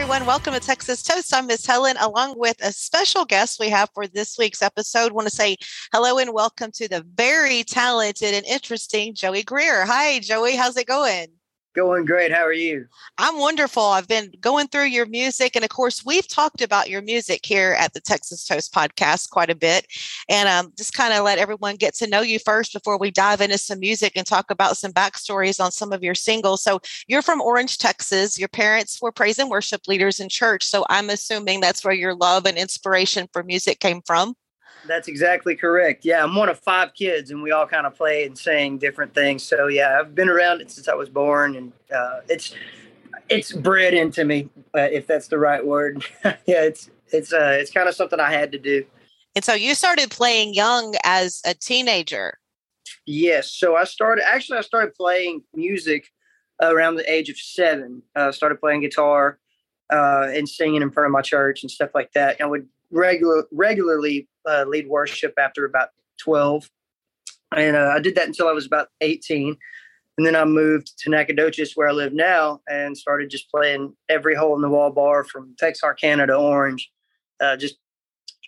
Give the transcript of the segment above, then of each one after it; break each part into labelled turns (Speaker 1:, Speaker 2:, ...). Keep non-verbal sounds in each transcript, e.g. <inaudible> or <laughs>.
Speaker 1: Everyone. Welcome to Texas Toast. I'm Miss Helen, along with a special guest we have for this week's episode. want to say hello and welcome to the very talented and interesting Joey Greer. Hi, Joey. How's it going?
Speaker 2: Going great. How are you?
Speaker 1: I'm wonderful. I've been going through your music. And of course, we've talked about your music here at the Texas Toast podcast quite a bit. And um, just kind of let everyone get to know you first before we dive into some music and talk about some backstories on some of your singles. So, you're from Orange, Texas. Your parents were praise and worship leaders in church. So, I'm assuming that's where your love and inspiration for music came from.
Speaker 2: That's exactly correct. Yeah, I'm one of five kids, and we all kind of play and sing different things. So yeah, I've been around it since I was born, and uh, it's it's bred into me, uh, if that's the right word. <laughs> yeah, it's it's uh, it's kind of something I had to do.
Speaker 1: And so you started playing young as a teenager.
Speaker 2: Yes. So I started actually I started playing music around the age of seven. Uh, started playing guitar uh, and singing in front of my church and stuff like that. I would regular regularly uh, lead worship after about 12. And uh, I did that until I was about 18. And then I moved to Nacogdoches, where I live now, and started just playing every hole in the wall bar from Texarkana to Orange, uh, just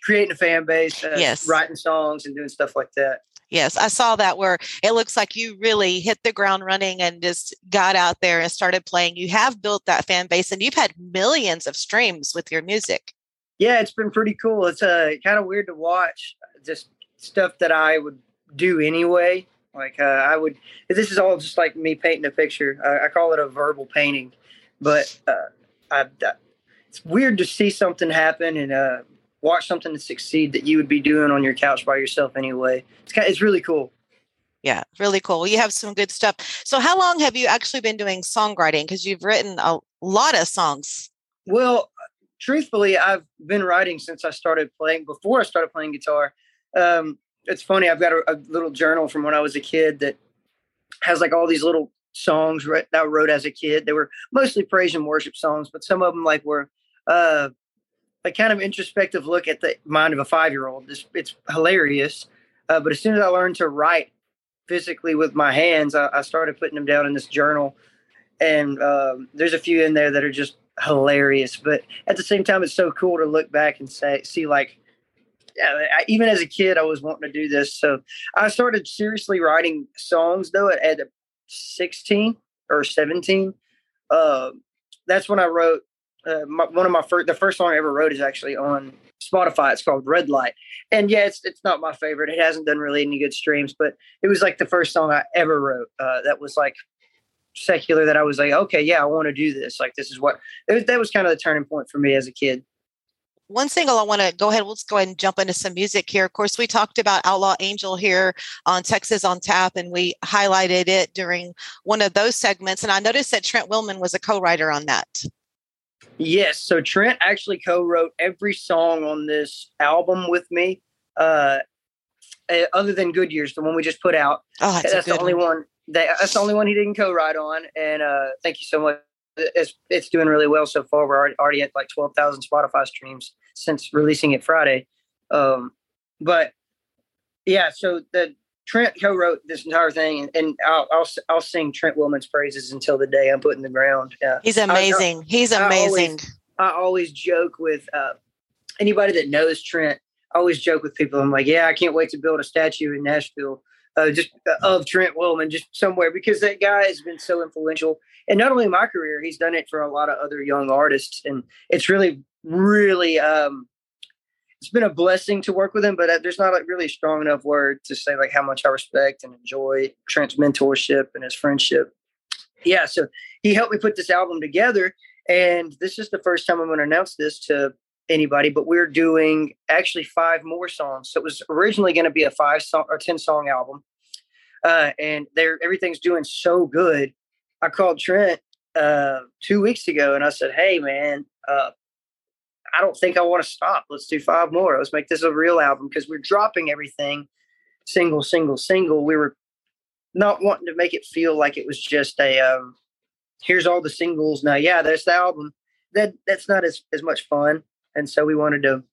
Speaker 2: creating a fan base, uh,
Speaker 1: yes.
Speaker 2: writing songs, and doing stuff like that.
Speaker 1: Yes, I saw that where it looks like you really hit the ground running and just got out there and started playing. You have built that fan base and you've had millions of streams with your music
Speaker 2: yeah, it's been pretty cool. It's uh, kind of weird to watch just stuff that I would do anyway. Like uh, I would, this is all just like me painting a picture. I, I call it a verbal painting, but uh, I, I, it's weird to see something happen and uh, watch something to succeed that you would be doing on your couch by yourself anyway. It's kind of, it's really cool.
Speaker 1: Yeah, really cool. You have some good stuff. So, how long have you actually been doing songwriting? Because you've written a lot of songs.
Speaker 2: Well, truthfully, I've been writing since I started playing. Before I started playing guitar, um, it's funny. I've got a, a, little journal from when I was a kid that has like all these little songs that I wrote as a kid. They were mostly praise and worship songs, but some of them like were uh, a kind of introspective look at the mind of a five year old. It's, it's hilarious. Uh, but as soon as I learned to write physically with my hands, I, I started putting them down in this journal. And um, there's a few in there that are just hilarious. But at the same time, it's so cool to look back and say, see, like, yeah, I, even as a kid, I was wanting to do this. So I started seriously writing songs though at, at 16 or 17. Uh, that's when I wrote uh, my, one of my first, the first song I ever wrote is actually on Spotify. It's called Red Light. And yeah, it's, it's not my favorite. It hasn't done really any good streams, but it was like the first song I ever wrote. Uh, that was like secular that I was like, okay, yeah, I want to do this. Like, this is what was, that was kind of the turning point for me as a kid.
Speaker 1: One single I want to go ahead. Let's go ahead and jump into some music here. Of course, we talked about Outlaw Angel here on Texas on Tap, and we highlighted it during one of those segments. And I noticed that Trent Willmon was a co-writer on that.
Speaker 2: Yes, so Trent actually co-wrote every song on this album with me, uh, eh, other than Good Years, the one we just put out.
Speaker 1: Oh, that's,
Speaker 2: that's the only
Speaker 1: one.
Speaker 2: one that's the only one he didn't co-write on. And uh, thank you so much. It's it's doing really well so far. We're already at like twelve thousand Spotify streams since releasing it Friday. Um, but yeah, so the Trent co-wrote this entire thing, and, and I'll, I'll, I'll sing Trent Willmon's praises until the day I'm put in the ground. Yeah,
Speaker 1: he's amazing. I, I, he's amazing.
Speaker 2: I always, I always joke with uh, anybody that knows Trent. I always joke with people. I'm like, yeah, I can't wait to build a statue in Nashville uh, just uh, of Trent Willmon, just somewhere because that guy has been so influential. And not only my career, he's done it for a lot of other young artists, and it's really, really, um, it's been a blessing to work with him. But uh, there's not a really strong enough word to say like how much I respect and enjoy Trent's mentorship and his friendship. Yeah, so he helped me put this album together, and this is the first time I'm going to announce this to anybody, but we're doing actually five more songs. So it was originally going to be a five song or 10 song album. Uh, and there, everything's doing so good. I called Trent uh, two weeks ago, and I said, "Hey, man, uh, I don't think I want to stop. Let's do five more. Let's make this a real album because we're dropping everything single, single, single. We were not wanting to make it feel like it was just a um, here's all the singles now. Yeah, there's the album. That that's not as as much fun, and so we wanted to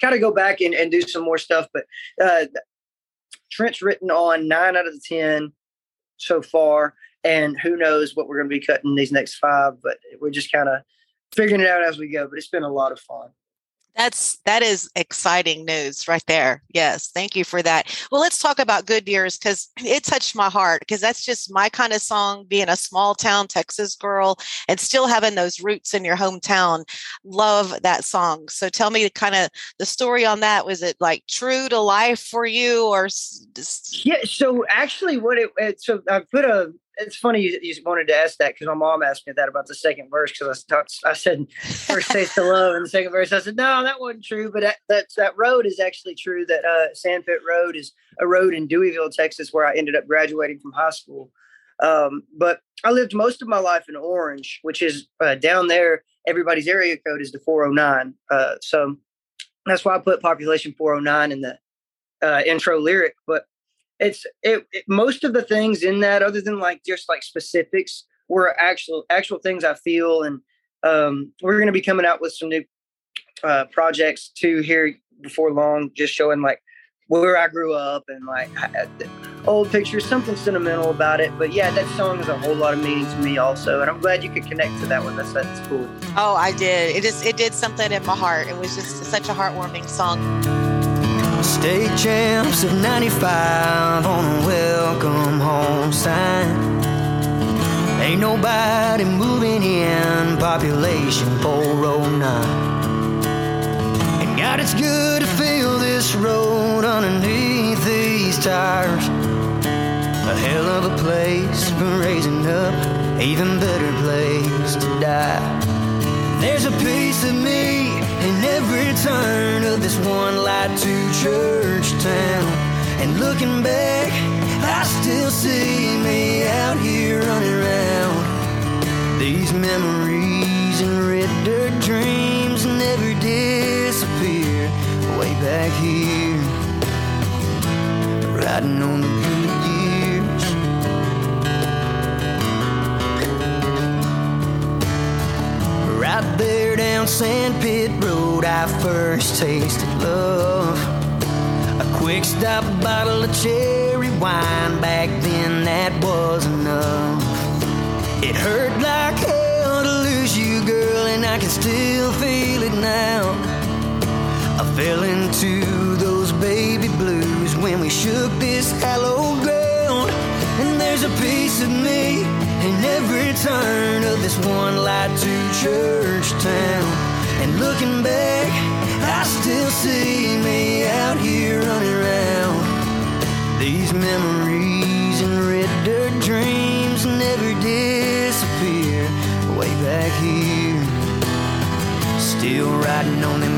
Speaker 2: kind of go back and, and do some more stuff. But uh, Trent's written on nine out of the ten so far, and who knows what we're going to be cutting these next five. But we're just kind of figuring it out as we go. But it's been a lot of fun.
Speaker 1: That's that is exciting news right there. Yes, thank you for that. Well, let's talk about Good Years because <clears throat> it touched my heart because that's just my kind of song. Being a small town Texas girl and still having those roots in your hometown, love that song. So tell me kind of the story on that. Was it like true to life for you, or
Speaker 2: just... yeah? So actually, what it, it so I put a it's funny you, you, wanted to ask that because my mom asked me that about the second verse because I, I said first taste of love and the second verse I said no that wasn't true but that that, that road is actually true that uh, Sandpit Road is a road in Deweyville Texas where I ended up graduating from high school. Um, but I lived most of my life in Orange which is uh, down there everybody's area code is the 409 uh, so that's why I put population 409 in the uh, intro lyric but it's it, it, most of the things in that other than like just like specifics were actual actual things i feel and um, we're going to be coming out with some new uh, projects too here before long just showing like where i grew up and like old pictures something sentimental about it but yeah that song has a whole lot of meaning to me also and i'm glad you could connect to that one that's that's cool.
Speaker 1: Oh i did it just it did something in my heart it was just such a heartwarming song
Speaker 3: State champs of 95 on a welcome home sign. Ain't nobody moving in, population 409. And God, it's good to feel this road underneath these tires. A hell of a place for raising up, even better place to die. There's a piece of me in every turn of this one light to church town. And looking back, I still see me out here running around. These memories and red dirt dreams never disappear. Way back here, riding on the I first tasted love. A quick stop bottle of cherry wine, back then that was enough. It hurt like hell to lose you, girl, and I can still feel it now. I fell into those baby blues when we shook this hallowed ground, and there's a piece of me in every turn of this one light to church town. And looking back, I still see me out here running around. These memories and red dirt dreams never disappear. Way back here, still riding on them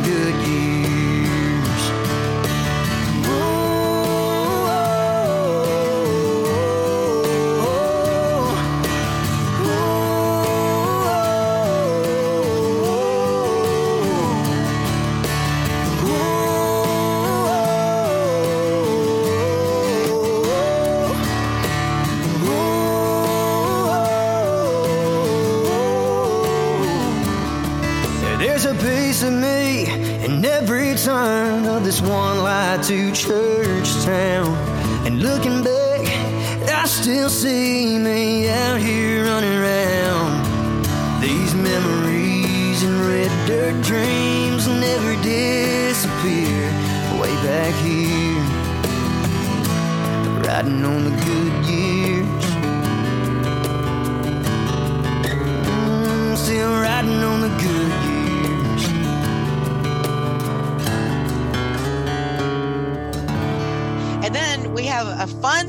Speaker 3: back here, riding on the good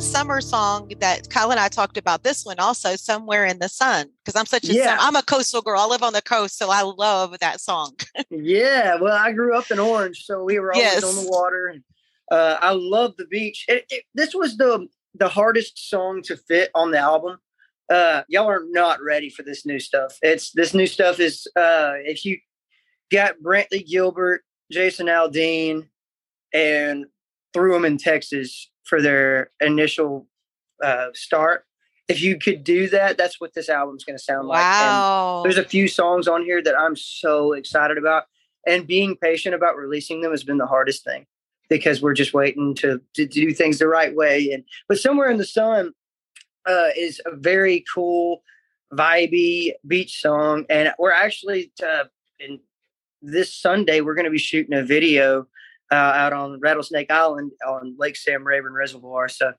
Speaker 1: summer song that Kyle and I talked about this one also, Somewhere in the Sun, because I'm such a, yeah. I'm a coastal girl. I live on the coast, so I love that song. <laughs>
Speaker 2: yeah. Well, I grew up in Orange, so we were always yes. on the water. And, uh, I love the beach. It, it, this was the, the hardest song to fit on the album. uh, y'all are not ready for this new stuff. It's this new stuff is uh, if you got Brantley Gilbert, Jason Aldean, and threw them in Texas for their initial uh, start. If you could do that, that's what this album's going to sound like.
Speaker 1: Wow.
Speaker 2: And there's a few songs on here that I'm so excited about, and being patient about releasing them has been the hardest thing because we're just waiting to, to do things the right way. And but somewhere in the sun uh, is a very cool, vibey beach song, and we're actually uh, in this Sunday we're going to be shooting a video uh, out on Rattlesnake Island on Lake Sam Rayburn Reservoir. So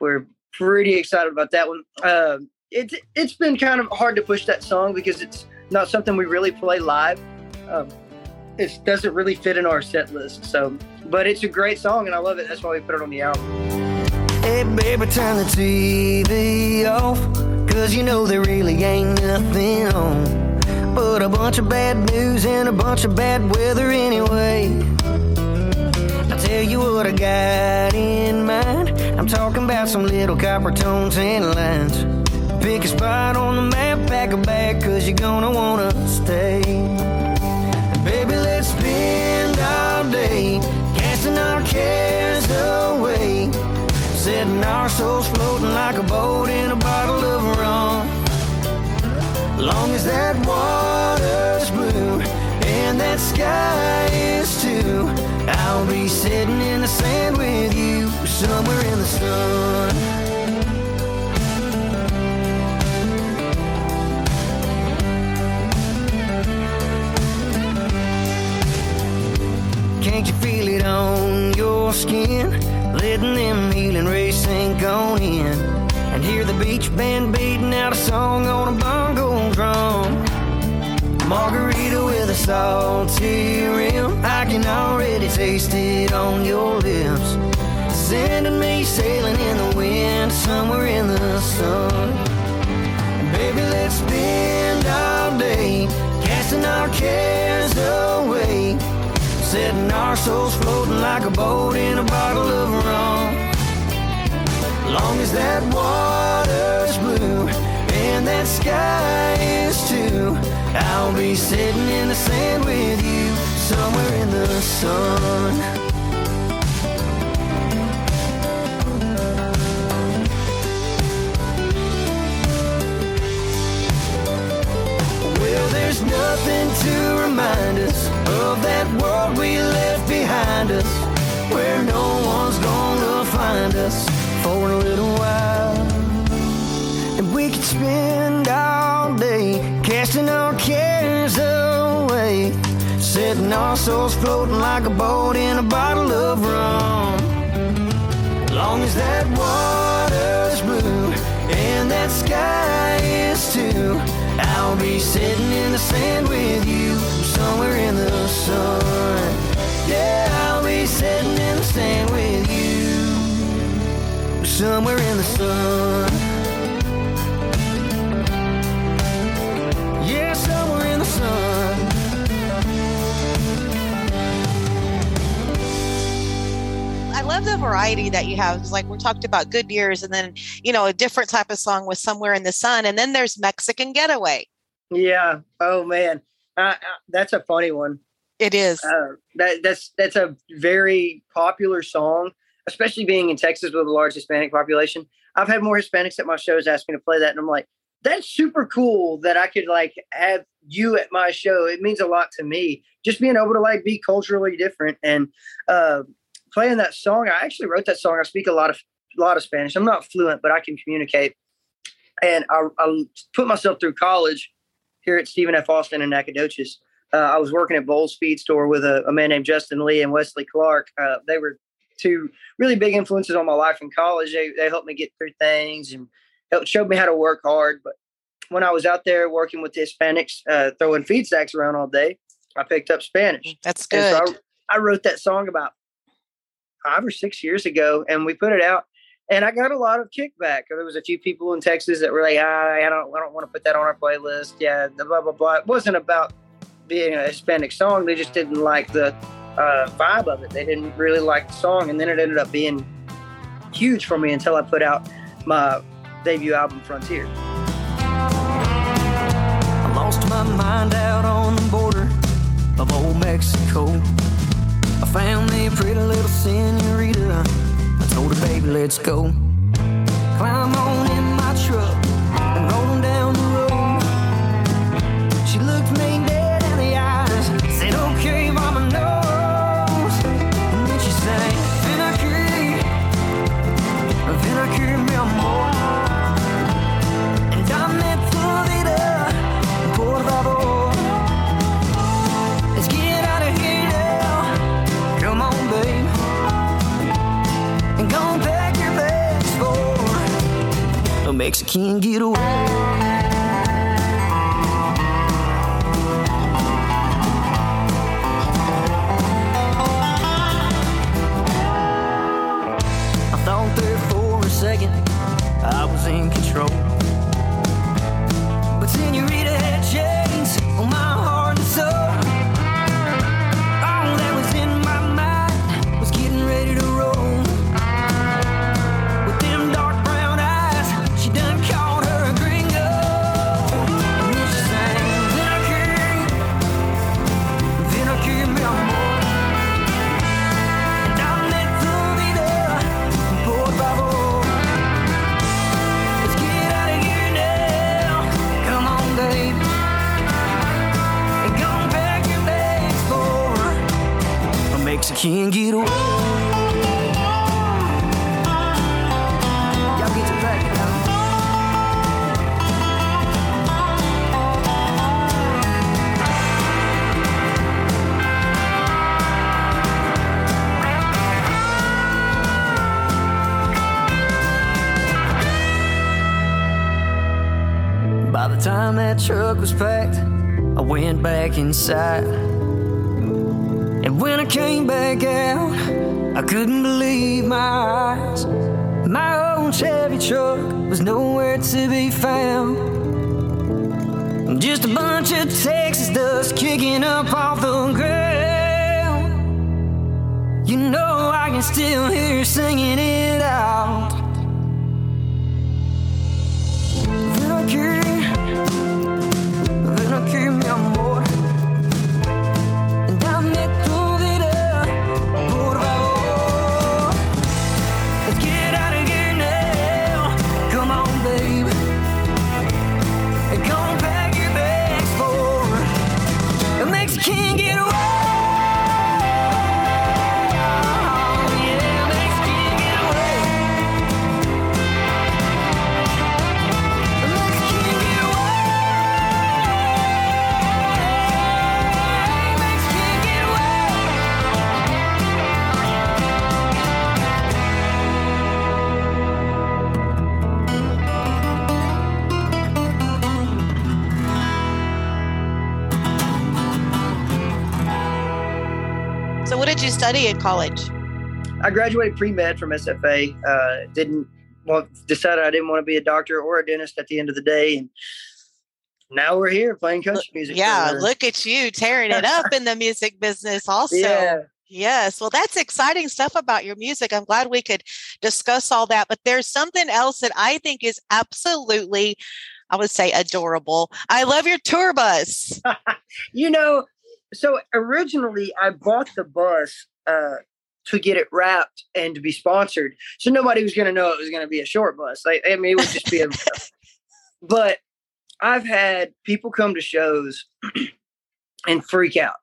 Speaker 2: we're pretty excited about that one. Uh, it's it's been kind of hard to push that song because it's not something we really play live. Um, it doesn't really fit in our set list. So, but it's a great song and I love it. That's why we put it on the album.
Speaker 3: Hey, baby, turn the TV off. Cause you know there really ain't nothing on. But a bunch of bad news and a bunch of bad weather anyway. Tell you what I got in mind. I'm talking about some little copper tones and lines. Pick a spot on the map, pack a bag, cause you're gonna wanna stay. Baby, let's spend all day casting our cares away. Setting our souls floating like a boat in a bottle of rum. Long as that water's blue and that sky is too, I'll be sitting in the sand with you somewhere in the sun. Can't you feel it on your skin? Letting them healing rays sink on in. And hear the beach band beating out a song on a bongo drum. A salty rim. I can already taste it on your lips. Sending me sailing in the wind somewhere in the sun. Baby, let's spend all day casting our cares away. Setting our souls floating like a boat in a bottle of rum. Long as that water's blue and that sky is too, I'll be sitting in the sand with you somewhere in the sun. Well, there's nothing to remind us of that world we left behind us, where no one's gonna find us for a little while. And we could spend setting our souls floating like a boat in a bottle of rum. Long as that water's blue and that sky is too, I'll be sitting in the sand with you somewhere in the sun. Yeah, I'll be sitting in the sand with you somewhere in the sun.
Speaker 1: The variety that you have. It's like we talked about Good Years and then, you know, a different type of song with Somewhere in the Sun. And then there's Mexican Getaway.
Speaker 2: Yeah. Oh man, uh, uh, that's a funny one.
Speaker 1: It is.
Speaker 2: Uh, that that's that's a very popular song, especially being in Texas with a large Hispanic population. I've had more Hispanics at my shows ask me to play that, and I'm like, that's super cool that I could like have you at my show. It means a lot to me. Just being able to like be culturally different and uh, playing that song. I actually wrote that song. I speak a lot of a lot of Spanish. I'm not fluent, but I can communicate. And I, I put myself through college here at Stephen F. Austin in Nacogdoches. Uh, I was working at Bowles Feed Store with a, a, man named Justin Lee and Wesley Clark. Uh, they were two really big influences on my life in college. They, they helped me get through things and helped, showed me how to work hard. But when I was out there working with the Hispanics, uh, throwing feed stacks around all day, I picked up Spanish.
Speaker 1: That's good.
Speaker 2: So I, I wrote that song about five or six years ago, and we put it out. And I got a lot of kickback. There was a few people in Texas that were like, I don't, I don't want to put that on our playlist. Yeah, the blah blah blah. It wasn't about being a Hispanic song. They just didn't like the uh, vibe of it. They didn't really like the song, and then it ended up being huge for me until I put out my debut album, Frontier.
Speaker 3: I lost my mind out on the border of old Mexico. I found me a pretty little senorita. I told her, baby, let's go. Climb on came back out, I couldn't believe my eyes. My own Chevy truck was nowhere to be found. Just a bunch of Texas dust kicking up off the ground. You know I can still hear her singing it out. Aquí,
Speaker 1: study in college?
Speaker 2: I graduated pre med from SFA. Uh, didn't well decided I didn't want to be a doctor or a dentist at the end of the day, and now we're here playing country music.
Speaker 1: Yeah, look at you tearing it up in the music business, also.
Speaker 2: yeah.
Speaker 1: Yes. Well, that's exciting stuff about your music. I'm glad we could discuss all that. But there's something else that I think is absolutely, I would say, adorable. I love your tour bus. <laughs>
Speaker 2: You know, so originally I bought the bus uh, to get it wrapped and to be sponsored, so nobody was going to know it was going to be a short bus. Like, I mean, it would just be a. <laughs> but I've had people come to shows <clears throat> and freak out.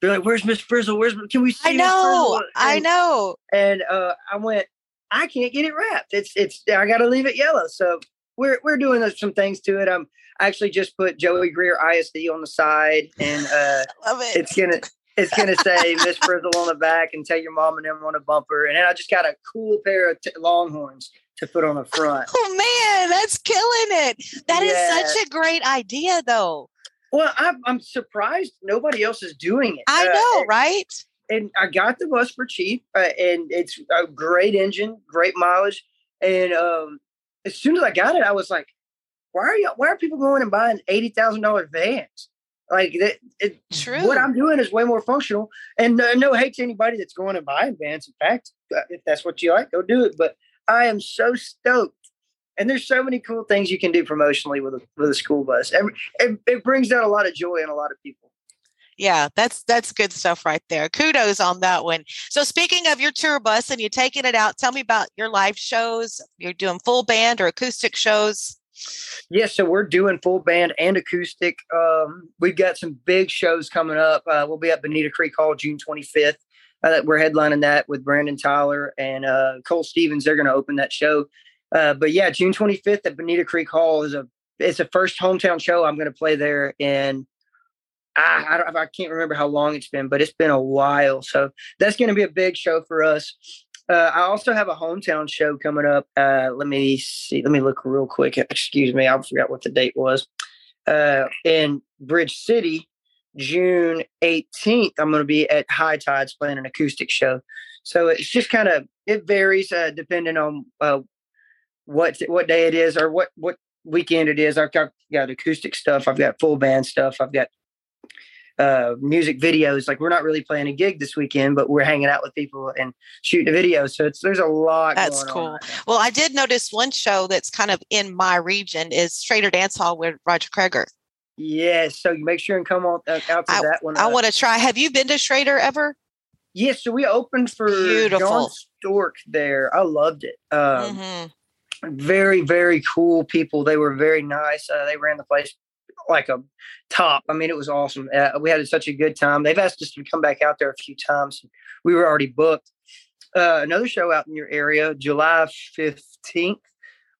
Speaker 2: They're like, "Where's Miss Frizzle? Where's can we see?"
Speaker 1: I know.
Speaker 2: Frizzle?"
Speaker 1: I know.
Speaker 2: and uh, I went, I can't get it wrapped. It's it's I got to leave it yellow. So we're we're doing some things to it. I'm I actually just put Joey Greer ISD on the side, and uh, <laughs>
Speaker 1: Love it.
Speaker 2: it's gonna it's gonna say Miss Frizzle on the back, and tell your mom and them on a bumper. And then I just got a cool pair of t- Longhorns to put on the front.
Speaker 1: Oh man, that's killing it. That is
Speaker 2: Yeah.
Speaker 1: such a great idea, though.
Speaker 2: Well, I'm I'm surprised nobody else is doing it.
Speaker 1: I
Speaker 2: Uh,
Speaker 1: know, right?
Speaker 2: and I got the bus for cheap, uh, and it's a great engine, great mileage. And um, as soon as I got it, I was like, "Why are you? Why are people going and buying eighty thousand dollar vans? Like that? It,
Speaker 1: True.
Speaker 2: What I'm doing is way more functional. And no, no hate to anybody that's going and buying vans. In fact, uh, if that's what you like, go do it. But I am so stoked and there's so many cool things you can do promotionally with a with a school bus. Every, it, it brings out a lot of joy in a lot of people.
Speaker 1: Yeah, that's that's good stuff right there. Kudos on that one. So speaking of your tour bus and you taking it out, tell me about your live shows. You're doing full band or acoustic shows.
Speaker 2: Yes, yeah, so we're doing full band and acoustic. Um, we've got some big shows coming up. Uh, we'll be at Bonita Creek Hall June 25th. Uh, we're headlining that with Brandon Tyler and uh, Cole Stevens. They're going to open that show. Uh, but yeah, June 25th at Bonita Creek Hall is a it's a first hometown show. I'm going to play there, and I I, don't, I can't remember how long it's been, but it's been a while. So that's going to be a big show for us. Uh, I also have a hometown show coming up. Uh, let me see. Let me look real quick. Excuse me. I forgot what the date was. Uh, in Bridge City, June 18th, I'm going to be at High Tides playing an acoustic show. So it's just kind of it varies uh, depending on uh, what what day it is or what what weekend it is. I've got, got acoustic stuff. I've got full band stuff. I've got uh, music videos. Like we're not really playing a gig this weekend, but we're hanging out with people and shooting a video. So it's there's a lot.
Speaker 1: That's cool. Right well, I did notice one show that's kind of in my region is Schroeder Dance Hall with Roger Creager.
Speaker 2: Yes. So you make sure and come on uh, out to
Speaker 1: I,
Speaker 2: that one.
Speaker 1: I uh, want to try. Have you been to Schroeder ever?
Speaker 2: Yes. So we opened for Beautiful. Jon Stork there. I loved it. Um, mm-hmm very very cool people they were very nice uh, they ran the place like a top i mean it was awesome uh, we had such a good time they've asked us to come back out there a few times we were already booked uh, another show out in your area july 15th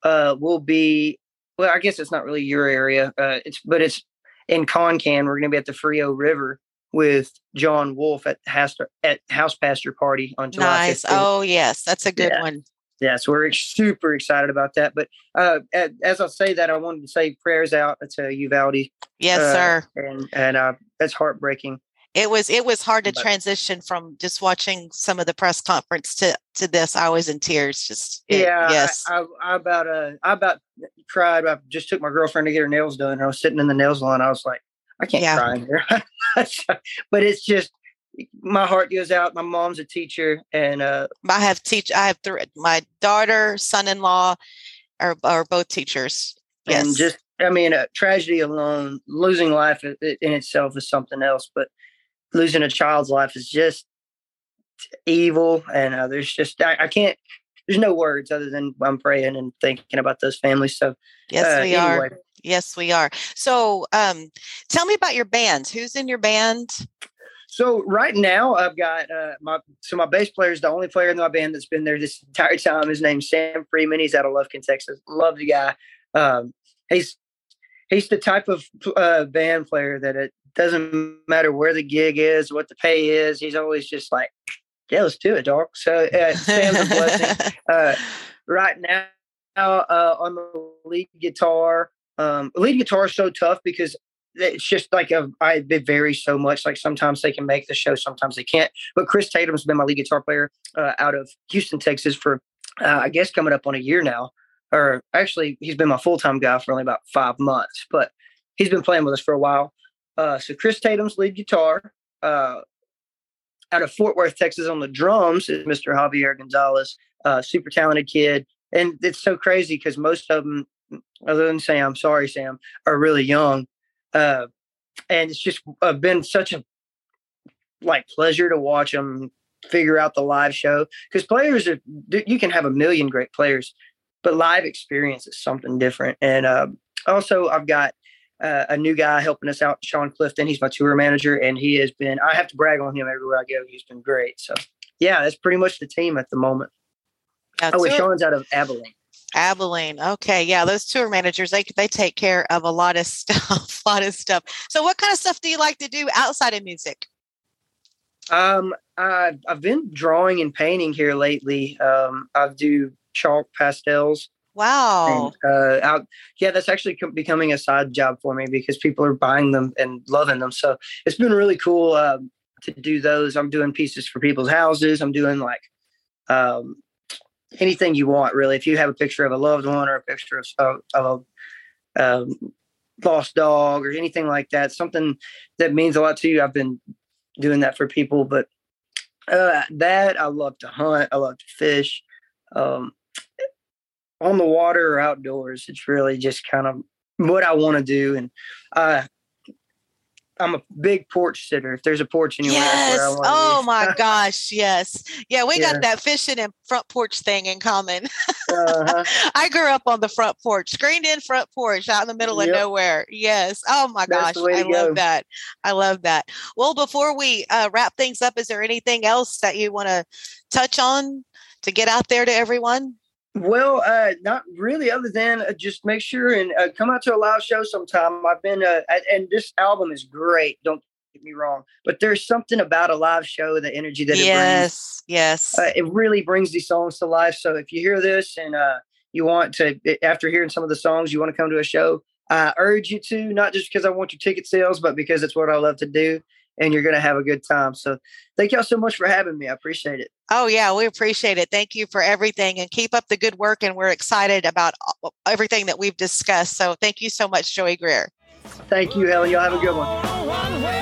Speaker 2: uh, will be well i guess it's not really your area uh, it's but it's in concan we're going to be at the frio river with John Wolf at House, at House Pastor Party on July. Nice.
Speaker 1: 15th. Oh yes, that's a good yeah. one.
Speaker 2: Yeah, so we're super excited about that. But uh, as I say that, I wanted to say prayers out to Uvalde.
Speaker 1: Yes, uh,
Speaker 2: sir. And and uh, that's heartbreaking.
Speaker 1: It was it was hard to but, transition from just watching some of the press conference to to this. I was in tears. Just
Speaker 2: it, yeah, yes. I, I, I about uh I about cried. I just took my girlfriend to get her nails done. And I was sitting in the nails salon. I was like, I can't yeah. cry in here. <laughs> but it's just my heart goes out. My mom's a teacher, and uh,
Speaker 1: I have teach. I have three. My daughter, son-in-law, are are both teachers. Yes.
Speaker 2: And just, I mean, a tragedy alone, losing life in itself is something else, but losing a child's life is just evil. And uh, there's just, I, I, can't. There's no words other than I'm praying and thinking about those families. So
Speaker 1: yes, uh, we anyway. are. Yes, we are. So, um, tell me about your band. Who's in your band?
Speaker 2: So right now I've got uh, my so my bass player is the only player in my band that's been there this entire time. His name's Sam Freeman. He's out of Lufkin, Texas. Love the guy. Um, he's he's the type of uh, band player that it doesn't matter where the gig is, what the pay is. He's always just like, yeah, let's do it, dog. So uh, Sam's a blessing. <laughs> Uh, right now uh, on the lead guitar, um, lead guitar is so tough because it's just like a, I, it varies so much. Like sometimes they can make the show, sometimes they can't. But Chris Tatum's been my lead guitar player uh, out of Houston, Texas for uh, I guess coming up on a year now. Or actually, he's been my full time guy for only about five months, but he's been playing with us for a while. Uh, so Chris Tatum's lead guitar. Uh, out of Fort Worth, Texas, on the drums is Mr. Javier Gonzalez, uh, super talented kid. And it's so crazy because most of them, other than Sam, sorry Sam, are really young uh, and it's just uh, been such a like pleasure to watch them figure out the live show because players are you can have a million great players but live experience is something different and uh, also i've got uh, a new guy helping us out sean clifton he's my tour manager and he has been i have to brag on him everywhere i go he's been great so yeah that's pretty much the team at the moment yeah, oh, Sean's out of Abilene.
Speaker 1: Abilene. Okay. Yeah. Those tour managers, they, they take care of a lot of <laughs> stuff, a lot of stuff. So what kind of stuff do you like to do outside of music?
Speaker 2: Um, I've, I've been drawing and painting here lately. Um, I do chalk pastels.
Speaker 1: Wow.
Speaker 2: And, uh, out, yeah, that's actually becoming a side job for me because people are buying them and loving them. So it's been really cool uh, to do those. I'm doing pieces for people's houses. I'm doing like um, anything you want really if you have a picture of a loved one or a picture of, of, of a um, lost dog or anything like that something that means a lot to you i've been doing that for people but uh, that i love to hunt i love to fish um, on the water or outdoors. It's really just kind of what I want to do. And uh, I'm a big porch sitter. If there's a porch anywhere,
Speaker 1: yes. Oh my <laughs> gosh. Yes. Yeah, we yeah. got that fishing and front porch thing in common. uh-huh. <laughs> I grew up on the front porch, screened in front porch out in the middle yep. of nowhere. Yes. Oh my That's gosh. I love that. I love that. Well, before we uh, wrap things up, is there anything else that you want to touch on to get out there to everyone?
Speaker 2: Well, uh, not really. Other than uh, just make sure and uh, come out to a live show sometime. I've been, uh, and this album is great. Don't get me wrong, but there's something about a live show, the energy that it
Speaker 1: yes, brings. Yes,
Speaker 2: uh, it really brings these songs to life. So if you hear this and uh, you want to, after hearing some of the songs, you want to come to a show, I urge you to. Not just because I want your ticket sales, but because it's what I love to do and you're going to have a good time. So thank y'all so much for having me. I appreciate it.
Speaker 1: Oh, yeah, we appreciate it. Thank you for everything and keep up the good work. And we're excited about everything that we've discussed. So thank you so much, Joey Greer.
Speaker 2: Thank you, Helen. Y'all have a good one.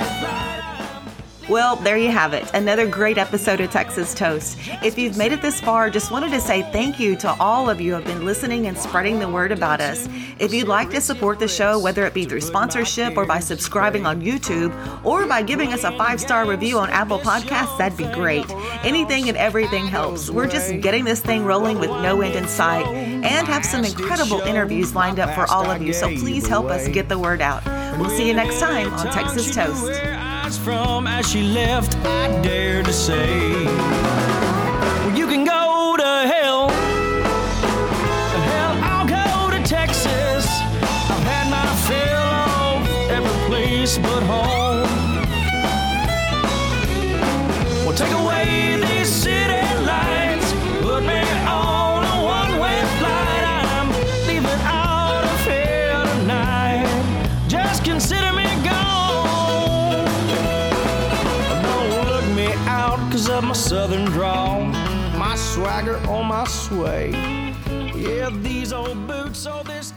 Speaker 4: Well, there you have it. Another great episode of Texas Toast. If you've made it this far, just wanted to say thank you to all of you who have been listening and spreading the word about us. If you'd like to support the show, whether it be through sponsorship or by subscribing on YouTube or by giving us a five star review on Apple Podcasts, that'd be great. Anything and everything helps. We're just getting this thing rolling with no end in sight and have some incredible interviews lined up for all of you. So please help us get the word out. We'll see you next time on Texas Toast from as she left, I dare to say. Well, you can go to hell. Hell, I'll go to Texas. I've had my fill of every place but home. Well, take away of my swagger on my sway. Yeah, these old boots, oh, this.